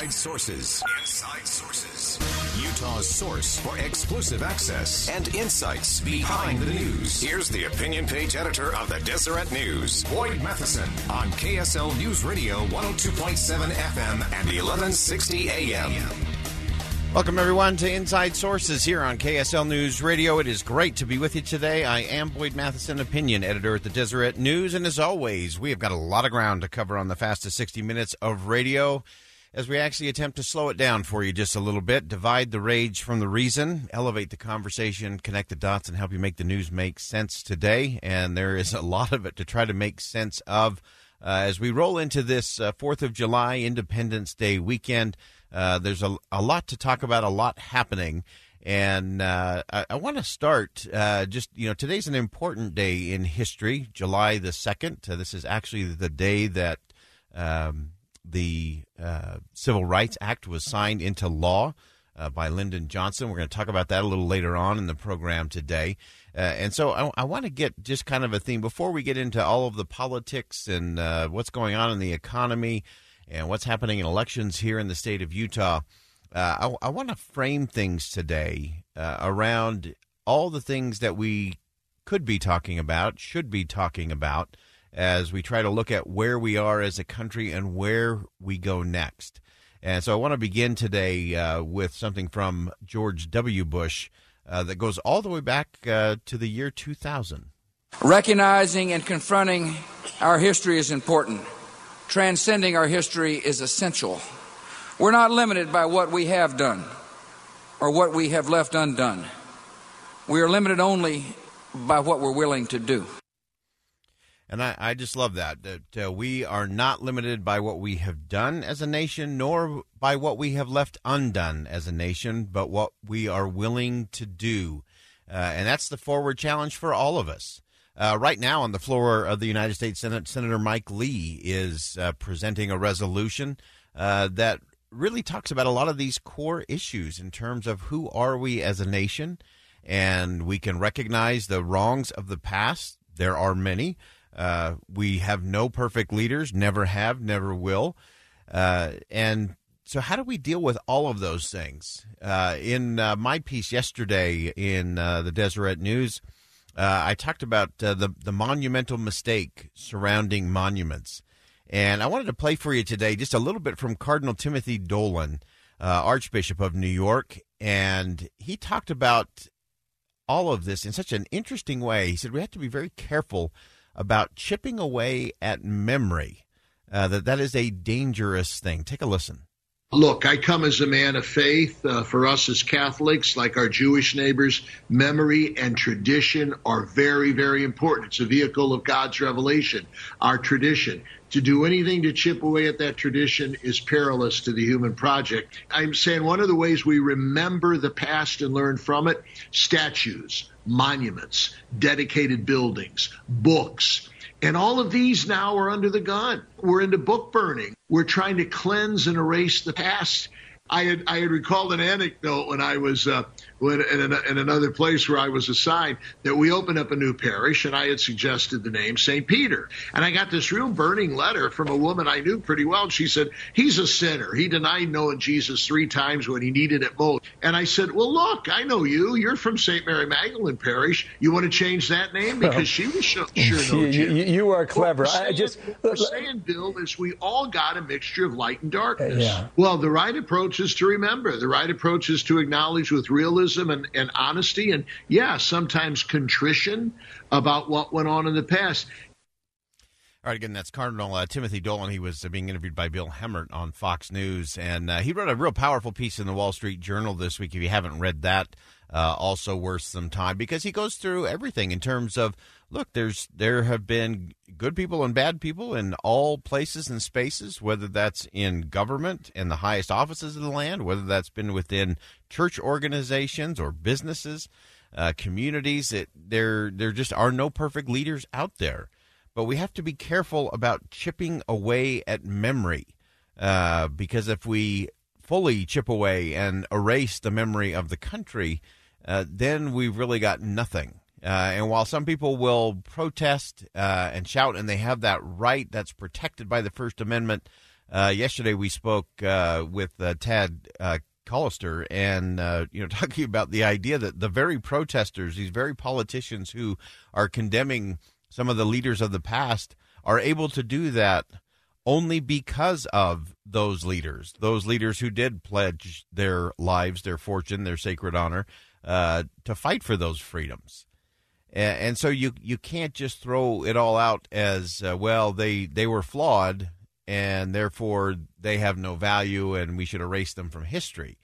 Inside Sources. Inside Sources. Utah's source for exclusive access and insights behind the news. Here's the opinion page editor of the Deseret News, Boyd Matheson, on KSL News Radio 102.7 FM and 1160 AM. Welcome, everyone, to Inside Sources here on KSL News Radio. It is great to be with you today. I am Boyd Matheson, opinion editor at the Deseret News. And as always, we have got a lot of ground to cover on the fastest 60 minutes of radio as we actually attempt to slow it down for you just a little bit, divide the rage from the reason, elevate the conversation, connect the dots, and help you make the news make sense today. And there is a lot of it to try to make sense of uh, as we roll into this uh, 4th of July Independence Day weekend. Uh, there's a, a lot to talk about, a lot happening. And uh, I, I want to start uh, just, you know, today's an important day in history, July the 2nd. Uh, this is actually the day that um, the uh, Civil Rights Act was signed into law. Uh, by Lyndon Johnson. We're going to talk about that a little later on in the program today. Uh, and so I, I want to get just kind of a theme before we get into all of the politics and uh, what's going on in the economy and what's happening in elections here in the state of Utah. Uh, I, I want to frame things today uh, around all the things that we could be talking about, should be talking about, as we try to look at where we are as a country and where we go next. And so I want to begin today uh, with something from George W. Bush uh, that goes all the way back uh, to the year 2000. Recognizing and confronting our history is important transcending our history is essential. We're not limited by what we have done or what we have left undone. We are limited only by what we're willing to do. And I, I just love that, that uh, we are not limited by what we have done as a nation, nor by what we have left undone as a nation, but what we are willing to do. Uh, and that's the forward challenge for all of us. Uh, right now, on the floor of the United States Senate, Senator Mike Lee is uh, presenting a resolution uh, that really talks about a lot of these core issues in terms of who are we as a nation, and we can recognize the wrongs of the past. There are many. Uh, we have no perfect leaders, never have, never will. Uh, and so, how do we deal with all of those things? Uh, in my piece yesterday in the Deseret News, uh, I talked about uh, the the monumental mistake surrounding monuments, and I wanted to play for you today just a little bit from Cardinal Timothy Dolan, uh, Archbishop of New York, and he talked about all of this in such an interesting way. He said we have to be very careful about chipping away at memory. Uh, that that is a dangerous thing. Take a listen. Look, I come as a man of faith. Uh, for us as Catholics, like our Jewish neighbors, memory and tradition are very, very important. It's a vehicle of God's revelation, our tradition. To do anything to chip away at that tradition is perilous to the human project. I'm saying one of the ways we remember the past and learn from it statues, monuments, dedicated buildings, books and all of these now are under the gun. We're into book burning. We're trying to cleanse and erase the past. I had I had recalled an anecdote when I was uh, when, in, in, another place where I was assigned that we opened up a new parish and I had suggested the name St. Peter. And I got this real burning letter from a woman I knew pretty well. She said, He's a sinner. He denied knowing Jesus three times when he needed it most. And I said, Well, look, I know you. You're from St. Mary Magdalene Parish. You want to change that name? Because she was sure, sure you, you, you are clever. What I just we're saying, Bill, is we all got a mixture of light and darkness. Yeah. Well, the right approach is to remember. The right approach is to acknowledge with realism and, and honesty and, yeah, sometimes contrition about what went on in the past. All right, again, that's Cardinal uh, Timothy Dolan. He was uh, being interviewed by Bill Hemmerich on Fox News, and uh, he wrote a real powerful piece in the Wall Street Journal this week. If you haven't read that, uh, also worth some time because he goes through everything in terms of look, there's there have been good people and bad people in all places and spaces, whether that's in government and the highest offices of the land, whether that's been within church organizations or businesses, uh, communities. It, there there just are no perfect leaders out there but we have to be careful about chipping away at memory uh, because if we fully chip away and erase the memory of the country, uh, then we've really got nothing. Uh, and while some people will protest uh, and shout, and they have that right that's protected by the First Amendment, uh, yesterday we spoke uh, with Tad Callister and uh, you know, talking about the idea that the very protesters, these very politicians who are condemning some of the leaders of the past are able to do that only because of those leaders, those leaders who did pledge their lives, their fortune, their sacred honor uh, to fight for those freedoms. And, and, so you you can't just throw it all out as uh, well. They they were flawed, and therefore they have no value, and we should erase them from history.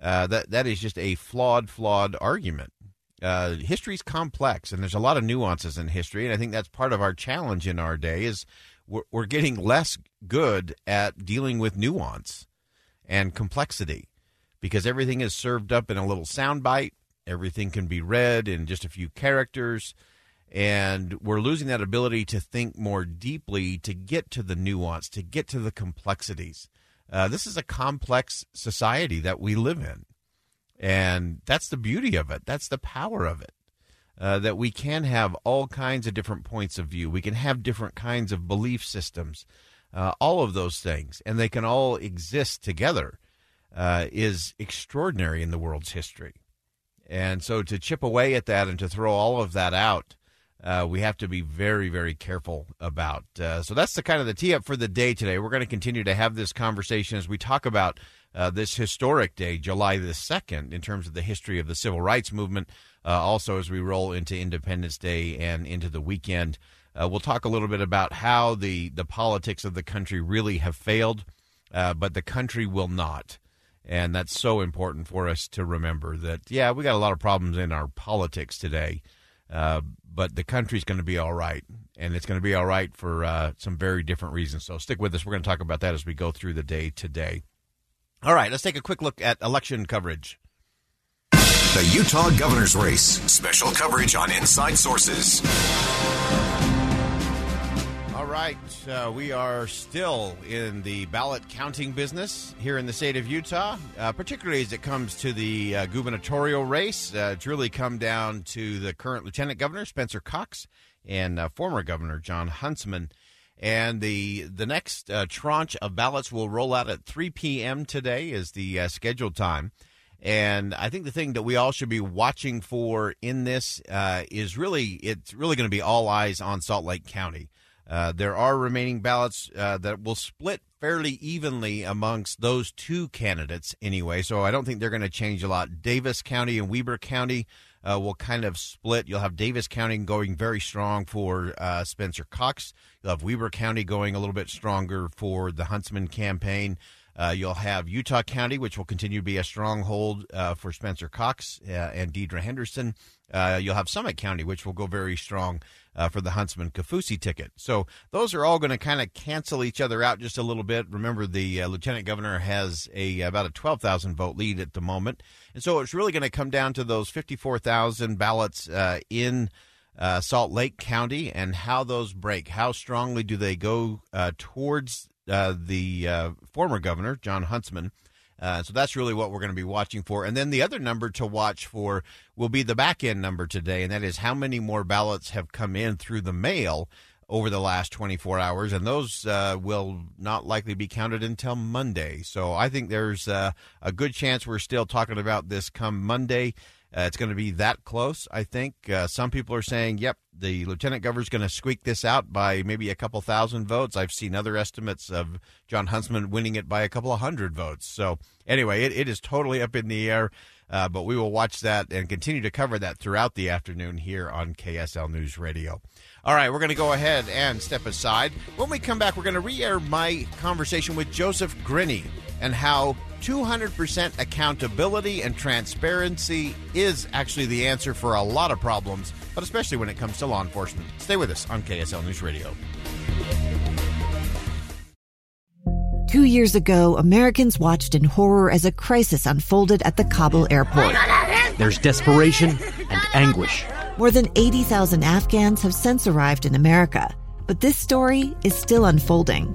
Uh, that that is just a flawed, flawed argument uh, is complex and there's a lot of nuances in history and i think that's part of our challenge in our day is we're, we're getting less good at dealing with nuance and complexity because everything is served up in a little soundbite everything can be read in just a few characters and we're losing that ability to think more deeply to get to the nuance to get to the complexities. Uh, this is a complex society that we live in and that's the beauty of it. That's the power of it. Uh, that we can have all kinds of different points of view. We can have different kinds of belief systems, uh, all of those things, and they can all exist together uh, is extraordinary in the world's history. And so to chip away at that and to throw all of that out, uh, we have to be very, very careful about. Uh, so that's the kind of the tee up for the day today. We're going to continue to have this conversation as we talk about uh, this historic day, July the 2nd, in terms of the history of the civil rights movement. Uh, also, as we roll into Independence Day and into the weekend, uh, we'll talk a little bit about how the, the politics of the country really have failed, uh, but the country will not. And that's so important for us to remember that, yeah, we got a lot of problems in our politics today, uh, but the country's going to be all right. And it's going to be all right for uh, some very different reasons. So stick with us. We're going to talk about that as we go through the day today. All right, let's take a quick look at election coverage. The Utah governor's race. Special coverage on Inside Sources. All right, uh, we are still in the ballot counting business here in the state of Utah, uh, particularly as it comes to the uh, gubernatorial race. Uh, it's really come down to the current lieutenant governor, Spencer Cox, and uh, former governor, Jon Huntsman. And the the next uh, tranche of ballots will roll out at 3 p.m. today is the uh, scheduled time. And I think the thing that we all should be watching for in this uh, is really it's really going to be all eyes on Salt Lake County. Uh, there are remaining ballots uh, that will split fairly evenly amongst those two candidates anyway. So I don't think they're going to change a lot. Davis County and Weber County uh, will kind of split. You'll have Davis County going very strong for uh, Spencer Cox. You'll have Weber County going a little bit stronger for the Huntsman campaign. Uh, you'll have Utah County, which will continue to be a stronghold uh, for Spencer Cox uh, and Deidre Henderson. Uh, you'll have Summit County, which will go very strong uh, for the Huntsman Kaufusi ticket. So those are all going to kind of cancel each other out just a little bit. Remember, the uh, lieutenant governor has a about a 12,000 vote lead at the moment, and so it's really going to come down to those 54,000 ballots uh, in. Uh, Salt Lake County and how those break. How strongly do they go uh, towards uh, the former governor, Jon Huntsman, uh, so that's really what we're going to be watching for. And then the other number to watch for will be the back end number today, and that is how many more ballots have come in through the mail over the last 24 hours, and those uh, will not likely be counted until Monday. So I think there's uh, a good chance we're still talking about this come Monday. Uh, it's going to be that close, I think. Uh, some people are saying, yep, the lieutenant governor's going to squeak this out by maybe a couple thousand votes. I've seen other estimates of Jon Huntsman winning it by a couple of hundred votes. So, anyway, it, it is totally up in the air. Uh, but we will watch that and continue to cover that throughout the afternoon here on KSL News Radio. All right, we're going to go ahead and step aside. When we come back, we're going to re air my conversation with Joseph Grenny and how 200% accountability and transparency is actually the answer for a lot of problems, but especially when it comes to law enforcement. Stay with us on KSL News Radio. Two years ago, Americans watched in horror as a crisis unfolded at the Kabul airport. There's desperation and anguish. More than 80,000 Afghans have since arrived in America, but this story is still unfolding.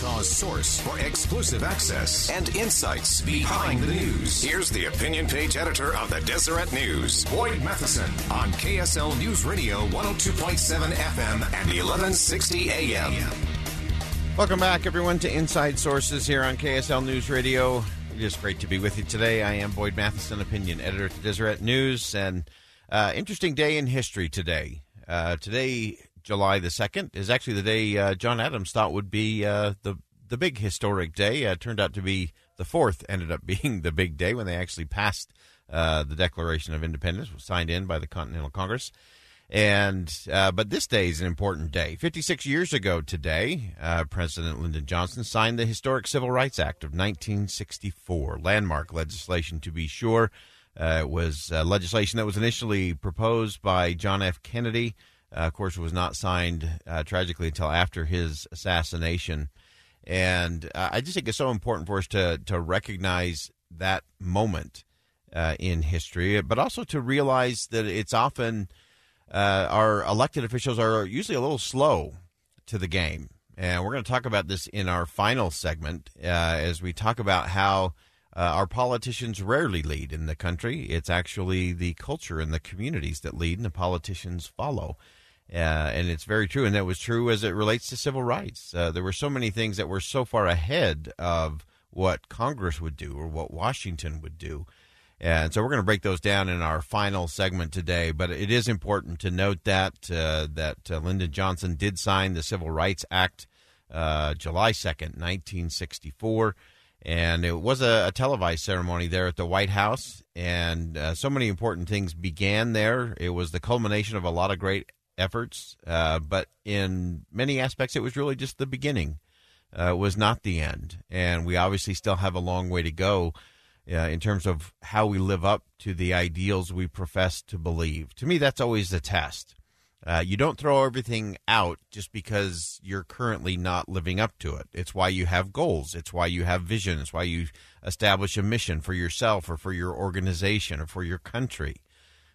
Utah's source for exclusive access and insights behind the news. Here's the opinion page editor of the Deseret News, Boyd Matheson, on KSL News Radio 102.7 FM and 1160 AM. Welcome back, everyone, to Inside Sources here on KSL News Radio. It is great to be with you today. I am Boyd Matheson, opinion editor at the Deseret News, and uh, interesting day in history today. Uh, today, July the second, is actually the day uh, John Adams thought would be uh, the the big historic day. Uh, turned out to be the fourth. Ended up being the big day when they actually passed uh, the Declaration of Independence, was signed in by the Continental Congress. And uh, but this day is an important day. Fifty-six years ago today, uh, President Lyndon Johnson signed the historic Civil Rights Act of 1964, landmark legislation to be sure. It was legislation that was initially proposed by John F. Kennedy. Uh, of course, was not signed uh, tragically until after his assassination. And I just think it's so important for us to to recognize that moment in history, but also to realize that it's often uh, our elected officials are usually a little slow to the game. And we're going to talk about this in our final segment uh, as we talk about how uh, our politicians rarely lead in the country. It's actually the culture and the communities that lead, and the politicians follow. Uh, and it's very true. And that was true as it relates to civil rights. Uh, there were so many things that were so far ahead of what Congress would do or what Washington would do. And so we're going to break those down in our final segment today. But it is important to note that uh, that uh, Lyndon Johnson did sign the Civil Rights Act uh, July second, nineteen sixty four, and it was a, a, televised ceremony there at the White House. And uh, so many important things began there. It was the culmination of a lot of great efforts, uh, but in many aspects, it was really just the beginning. Uh, was not the end, and we obviously still have a long way to go uh, in terms of how we live up to the ideals we profess to believe. To me, that's always the test. Uh, you don't throw everything out just because you're currently not living up to it. It's why you have goals. It's why you have vision. It's why you establish a mission for yourself or for your organization or for your country.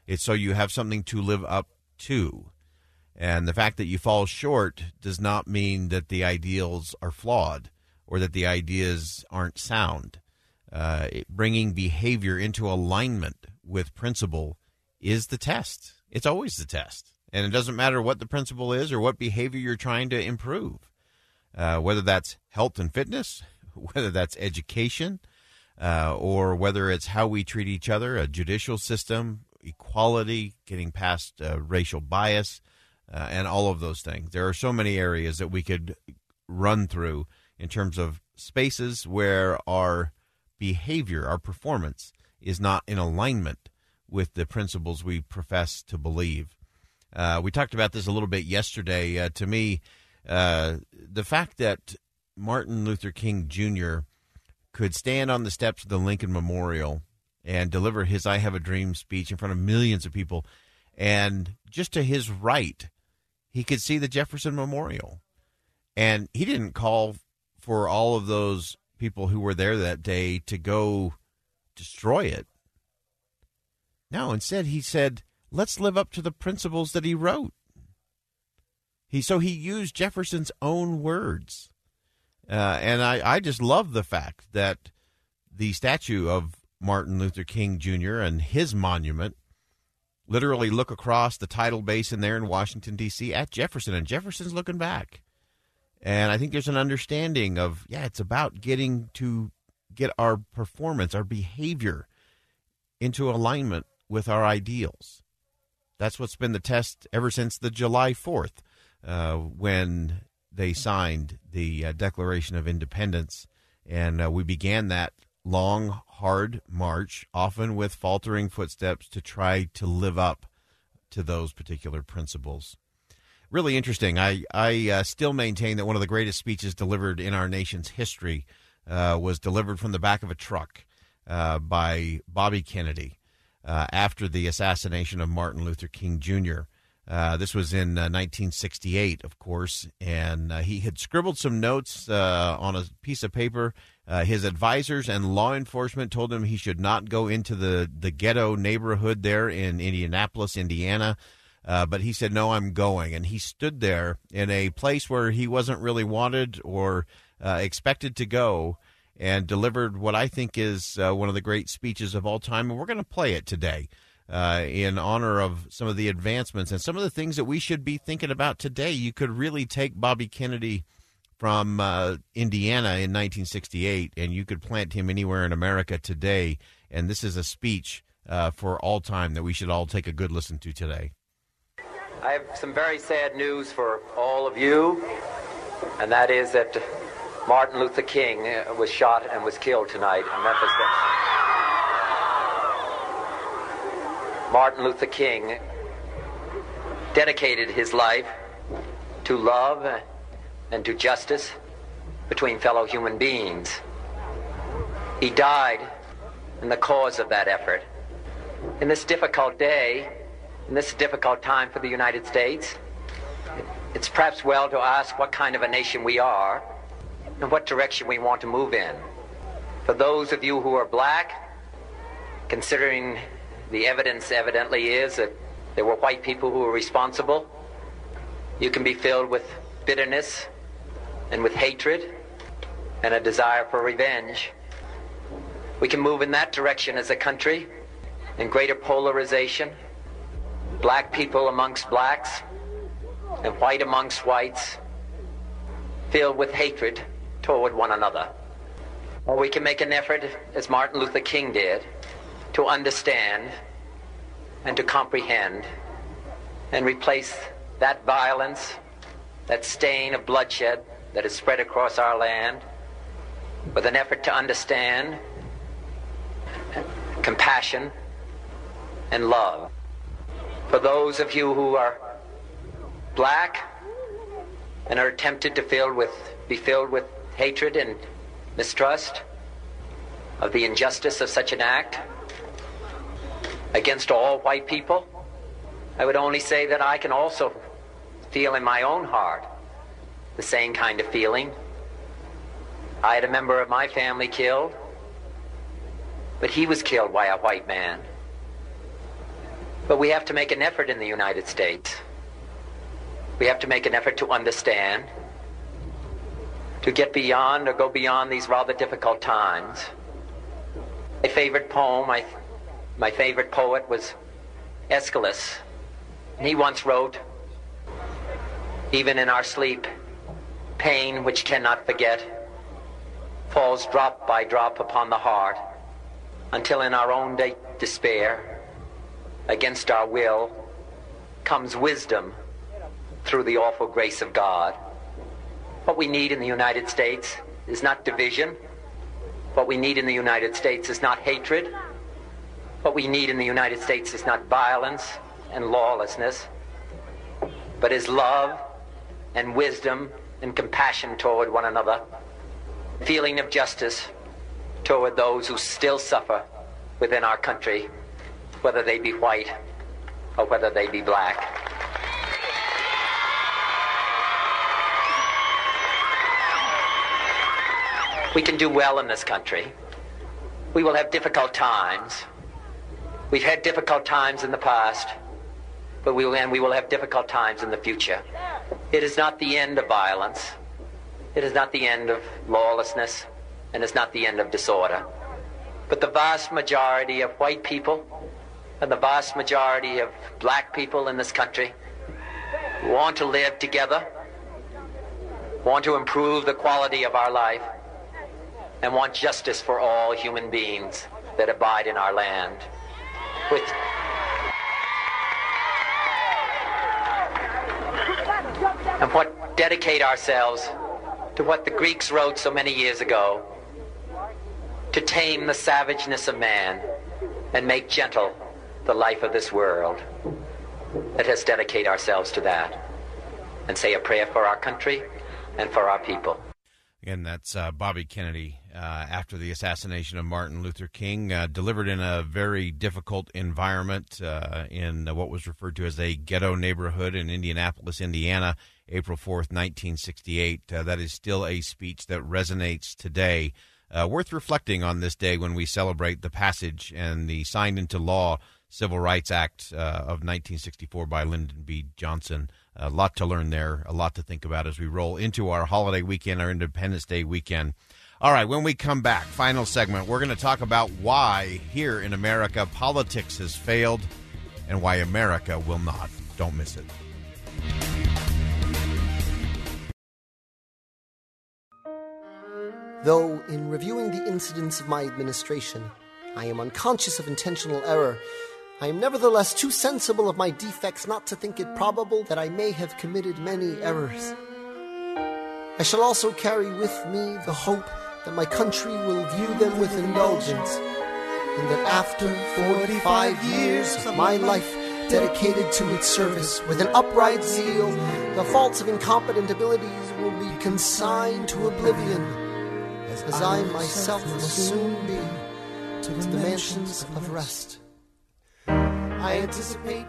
It's so you have something to live up to. And the fact that you fall short does not mean that the ideals are flawed or that the ideas aren't sound uh, bringing behavior into alignment with principle is the test. It's always the test. And it doesn't matter what the principle is or what behavior you're trying to improve, uh, whether that's health and fitness, whether that's education, uh, or whether it's how we treat each other, a judicial system, equality, getting past uh, racial bias, uh, and all of those things. There are so many areas that we could run through in terms of spaces where our behavior, our performance, is not in alignment with the principles we profess to believe. Uh, we talked about this a little bit yesterday. Uh, to me, uh, the fact that Martin Luther King Jr. could stand on the steps of the Lincoln Memorial and deliver his I Have a Dream speech in front of millions of people, and just to his right, he could see the Jefferson Memorial. And he didn't call for all of those people who were there that day to go destroy it. No, instead he said, let's live up to the principles that he wrote. He so he used Jefferson's own words. Uh, and I, I just love the fact that the statue of Martin Luther King Jr. and his monument literally look across the tidal basin there in Washington, D.C. at Jefferson, and Jefferson's looking back. And I think there's an understanding of, yeah, it's about getting to get our performance, our behavior into alignment with our ideals. That's what's been the test ever since the July 4th, uh, when they signed the uh, Declaration of Independence. And uh, we began that long, hard march, often with faltering footsteps, to try to live up to those particular principles. Really interesting. I, I uh, still maintain that one of the greatest speeches delivered in our nation's history uh, was delivered from the back of a truck uh, by Bobby Kennedy uh, after the assassination of Martin Luther King Jr. Uh, this was in 1968, uh, of course, and uh, he had scribbled some notes uh, on a piece of paper. Uh, his advisors and law enforcement told him he should not go into the, the ghetto neighborhood there in Indianapolis, Indiana. but he said, No, I'm going. And he stood there in a place where he wasn't really wanted or expected to go and delivered what I think is one of the great speeches of all time. And we're going to play it today uh, in honor of some of the advancements and some of the things that we should be thinking about today. You could really take Bobby Kennedy from uh, Indiana in 1968 and you could plant him anywhere in America today. And this is a speech uh, for all time that we should all take a good listen to today. I have some very sad news for all of you, and that is that Martin Luther King uh, was shot and was killed tonight in Memphis. Martin Luther King dedicated his life to love and to justice between fellow human beings. He died in the cause of that effort. In this difficult day, in this difficult time for the United States, it's perhaps well to ask what kind of a nation we are and what direction we want to move in. For those of you who are black, considering the evidence evidently is that there were white people who were responsible. You can be filled with bitterness and with hatred and a desire for revenge. We can move in that direction as a country in greater polarization, black people amongst blacks and white amongst whites, filled with hatred toward one another. Or we can make an effort, as Martin Luther King did, to understand and to comprehend and replace that violence, that stain of bloodshed that has spread across our land with an effort to understand compassion and love. For those of you who are black and are tempted to fill with, be filled with hatred and mistrust of the injustice of such an act, against all white people. I would only say that I can also feel in my own heart the same kind of feeling. I had a member of my family killed, but he was killed by a white man. But we have to make an effort in the United States. We have to make an effort to understand, to get beyond or go beyond these rather difficult times. My favorite poem, I my favorite poet was Aeschylus. And he once wrote, Even in our sleep, pain which cannot forget falls drop by drop upon the heart until in our own de- despair, against our will, comes wisdom through the awful grace of God. What we need in the United States is not division. What we need in the United States is not hatred. What we need in the United States is not violence and lawlessness, but is love and wisdom and compassion toward one another, feeling of justice toward those who still suffer within our country, whether they be white or whether they be black. We can do well in this country. We will have difficult times. We've had difficult times in the past, but we will, and we will have difficult times in the future. It is not the end of violence. It is not the end of lawlessness and it's not the end of disorder. But the vast majority of white people and the vast majority of black people in this country want to live together, want to improve the quality of our life, and want justice for all human beings that abide in our land. With and what dedicate ourselves to what the Greeks wrote so many years ago to tame the savageness of man and make gentle the life of this world. Let us dedicate ourselves to that and say a prayer for our country and for our people. Again, that's uh, Bobby Kennedy uh, after the assassination of Martin Luther King, uh, delivered in a very difficult environment uh, in what was referred to as a ghetto neighborhood in Indianapolis, Indiana, April 4th, 1968. Uh, that is still a speech that resonates today. Uh, worth reflecting on this day when we celebrate the passage and the signed into law Civil Rights Act of 1964 by Lyndon B. Johnson. A lot to learn there, a lot to think about as we roll into our holiday weekend, our Independence Day weekend. All right, when we come back, final segment, we're going to talk about why here in America politics has failed and why America will not. Don't miss it. Though, in reviewing the incidents of my administration, I am unconscious of intentional error, I am nevertheless too sensible of my defects not to think it probable that I may have committed many errors. I shall also carry with me the hope that my country will view them with indulgence, and that after 45 years of my life dedicated to its service with an upright zeal, the faults of incompetent abilities will be consigned to oblivion as I myself will soon be to the mansions of rest. I anticipate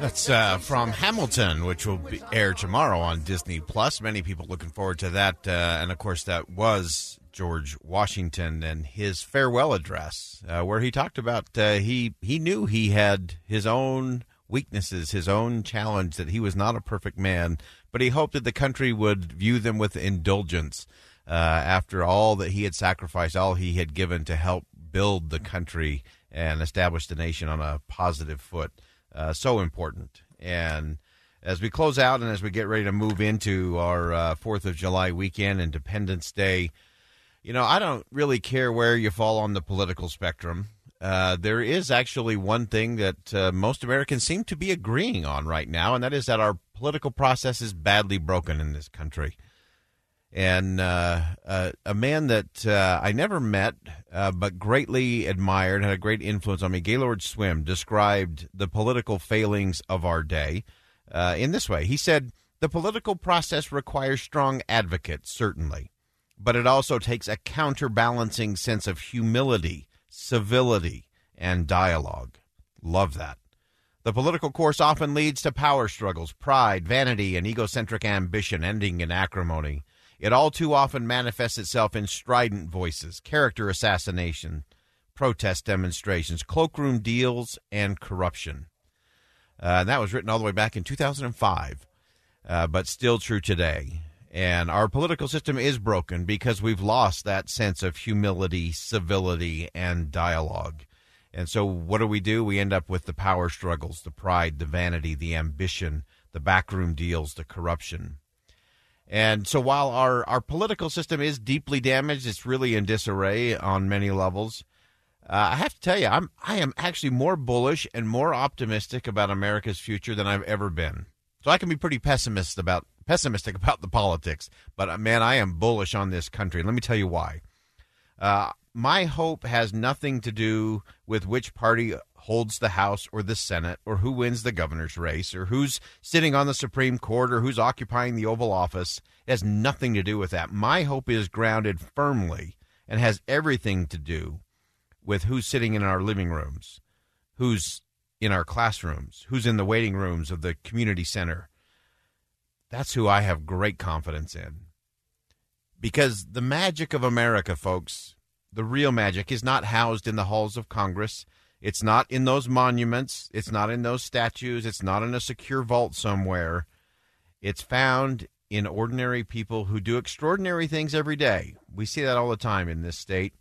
That's uh, from Hamilton, which will be air tomorrow on Disney Plus. Many people looking forward to that, uh, and of course, that was George Washington and his farewell address, uh, where he talked about uh, he he knew he had his own weaknesses, his own challenge that he was not a perfect man, but he hoped that the country would view them with indulgence uh, after all that he had sacrificed, all he had given to help build the country and establish the nation on a positive foot. Uh, so important. And as we close out and as we get ready to move into our uh, Fourth of July weekend, Independence Day, you know, I don't really care where you fall on the political spectrum. Uh, there is actually one thing that uh, most Americans seem to be agreeing on right now, and that is that our political process is badly broken in this country and uh, uh, a man that uh, I never met uh, but greatly admired, had a great influence on me. Gaylord Swim described the political failings of our day uh, in this way. He said, The political process requires strong advocates, certainly, but it also takes a counterbalancing sense of humility, civility, and dialogue. Love that. The political course often leads to power struggles, pride, vanity, and egocentric ambition, ending in acrimony. It all too often manifests itself in strident voices, character assassination, protest demonstrations, cloakroom deals, and corruption. Uh, that was written all the way back in 2005, uh, but still true today. And our political system is broken because we've lost that sense of humility, civility, and dialogue. And so, what do we do? We end up with the power struggles, the pride, the vanity, the ambition, the backroom deals, the corruption. And so while our, our political system is deeply damaged, it's really in disarray on many levels. Uh, I have to tell you, I'm I am actually more bullish and more optimistic about America's future than I've ever been. So I can be pretty pessimist about pessimistic about the politics, but uh, man, I am bullish on this country. Let me tell you why. Uh, my hope has nothing to do with which party holds the House or the Senate or who wins the governor's race or who's sitting on the Supreme Court or who's occupying the Oval Office. It has nothing to do with that. My hope is grounded firmly and has everything to do with who's sitting in our living rooms, who's in our classrooms, who's in the waiting rooms of the community center. That's who I have great confidence in. Because the magic of America, folks, the real magic is not housed in the halls of Congress. It's not in those monuments. It's not in those statues. It's not in a secure vault somewhere. It's found in ordinary people who do extraordinary things every day. We see that all the time in this state.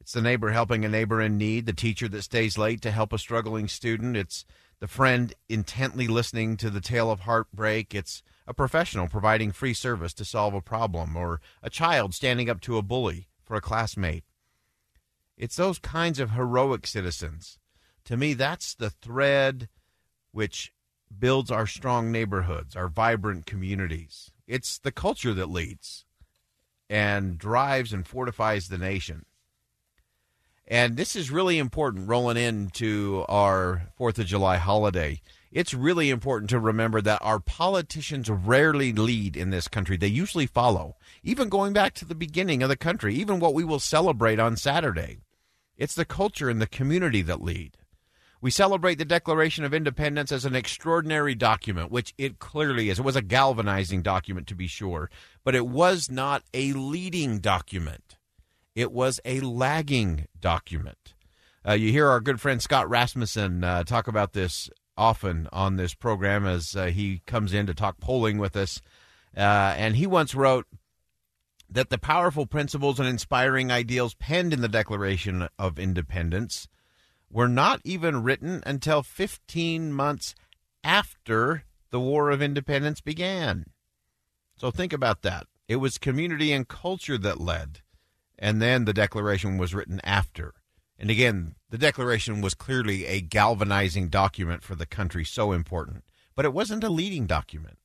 It's the neighbor helping a neighbor in need, the teacher that stays late to help a struggling student. It's the friend intently listening to the tale of heartbreak. It's a professional providing free service to solve a problem, or a child standing up to a bully for a classmate. It's those kinds of heroic citizens. To me, that's the thread which builds our strong neighborhoods, our vibrant communities. It's the culture that leads and drives and fortifies the nation. And this is really important rolling into our 4th of July holiday. It's really important to remember that our politicians rarely lead in this country. They usually follow, even going back to the beginning of the country, even what we will celebrate on Saturday. It's the culture and the community that lead. We celebrate the Declaration of Independence as an extraordinary document, which it clearly is. It was a galvanizing document, to be sure, but it was not a leading document. It was a lagging document. Uh, you hear our good friend Scott Rasmussen uh, talk about this often on this program as uh, he comes in to talk polling with us. Uh, and he once wrote that the powerful principles and inspiring ideals penned in the Declaration of Independence were not even written until 15 months after the War of Independence began. So think about that. It was community and culture that led, and then the Declaration was written after. And again, the Declaration was clearly a galvanizing document for the country, so important, but it wasn't a leading document.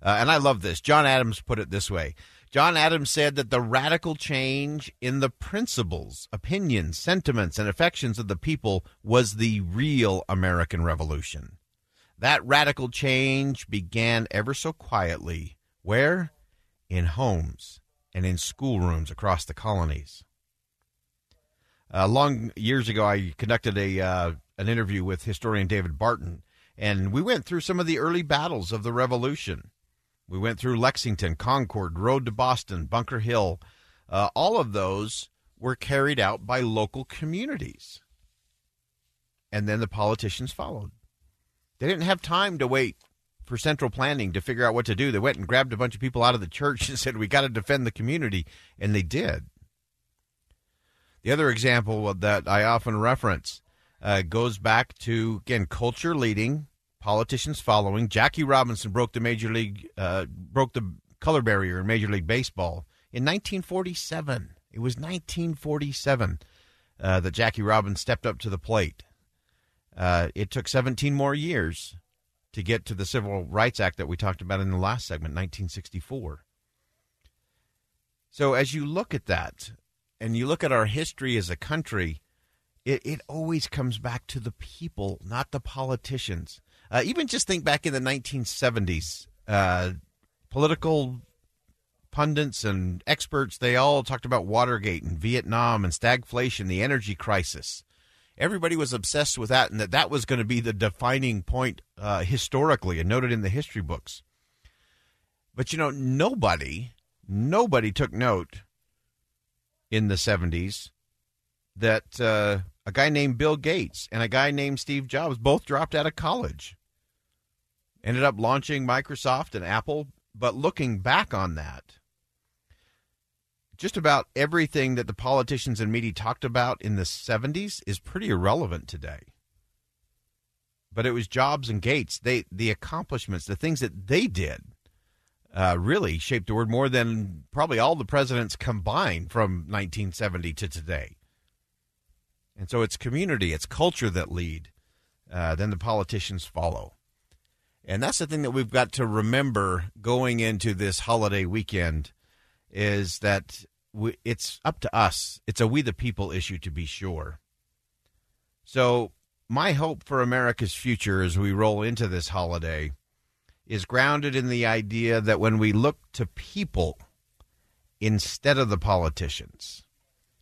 Uh, and I love this. John Adams put it this way John Adams said that the radical change in the principles, opinions, sentiments, and affections of the people was the real American Revolution. That radical change began ever so quietly. Where? In homes and in schoolrooms across the colonies. Uh, long years ago, I conducted a uh, an interview with historian David Barton, and we went through some of the early battles of the Revolution. We went through Lexington, Concord, Road to Boston, Bunker Hill. Uh, all of those were carried out by local communities. And then the politicians followed. They didn't have time to wait for central planning to figure out what to do. They went and grabbed a bunch of people out of the church and said, We got to defend the community. And they did. The other example that I often reference uh, goes back to, again, culture leading politicians following. Jackie Robinson broke the major league, uh, broke the color barrier in Major League Baseball in 1947. It was 1947 uh, that Jackie Robinson stepped up to the plate. Uh, it took 17 more years to get to the Civil Rights Act that we talked about in the last segment, 1964. So as you look at that, and you look at our history as a country, it, it always comes back to the people, not the politicians. Uh, even just think back in the 1970s, uh, political pundits and experts, they all talked about Watergate and Vietnam and stagflation, the energy crisis. Everybody was obsessed with that, and that that was going to be the defining point uh, historically and noted in the history books. But you know, nobody, nobody took note in the 70s that uh, a guy named Bill Gates and a guy named Steve Jobs both dropped out of college ended up launching Microsoft and Apple. But looking back on that, just about everything that the politicians and media talked about in the 70s is pretty irrelevant today. But it was Jobs and Gates, they the accomplishments, the things that they did, uh, really shaped the word more than probably all the presidents combined from 1970 to today. And so it's community, it's culture that lead. Uh, then the politicians follow. And that's the thing that we've got to remember going into this holiday weekend is that we, it's up to us. It's a we the people issue to be sure. So, my hope for America's future as we roll into this holiday is grounded in the idea that when we look to people instead of the politicians,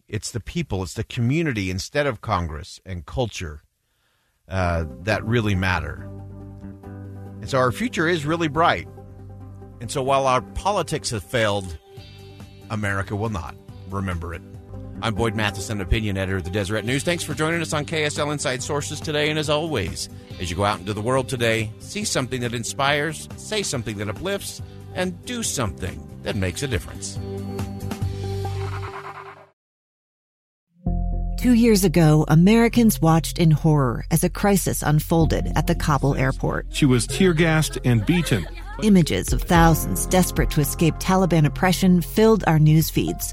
it's the people, it's the community instead of Congress and culture uh, that really matter. And so our future is really bright. And so while our politics have failed, America will not. Remember it. I'm Boyd Matheson, opinion editor of the Deseret News. Thanks for joining us on KSL Inside Sources today. And as always, as you go out into the world today, see something that inspires, say something that uplifts, and do something that makes a difference. Two years ago, Americans watched in horror as a crisis unfolded at the Kabul airport. She was tear gassed and beaten. Images of thousands desperate to escape Taliban oppression filled our news feeds.